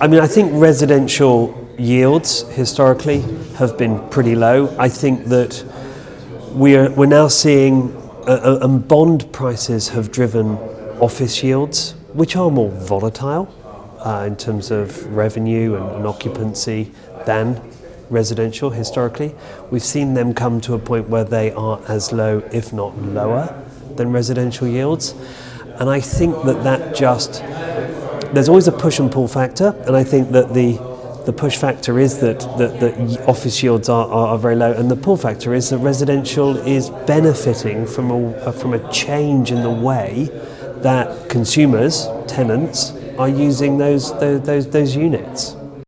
I mean, I think residential yields historically have been pretty low. I think that we're, we're now seeing, uh, uh, and bond prices have driven office yields, which are more volatile uh, in terms of revenue and, and occupancy than residential historically. We've seen them come to a point where they are as low, if not lower, than residential yields. And I think that that just there's always a push and pull factor, and I think that the the push factor is that, that, that office yields are, are, are, very low, and the pull factor is that residential is benefiting from a, from a change in the way that consumers, tenants, are using those, those, those, those units.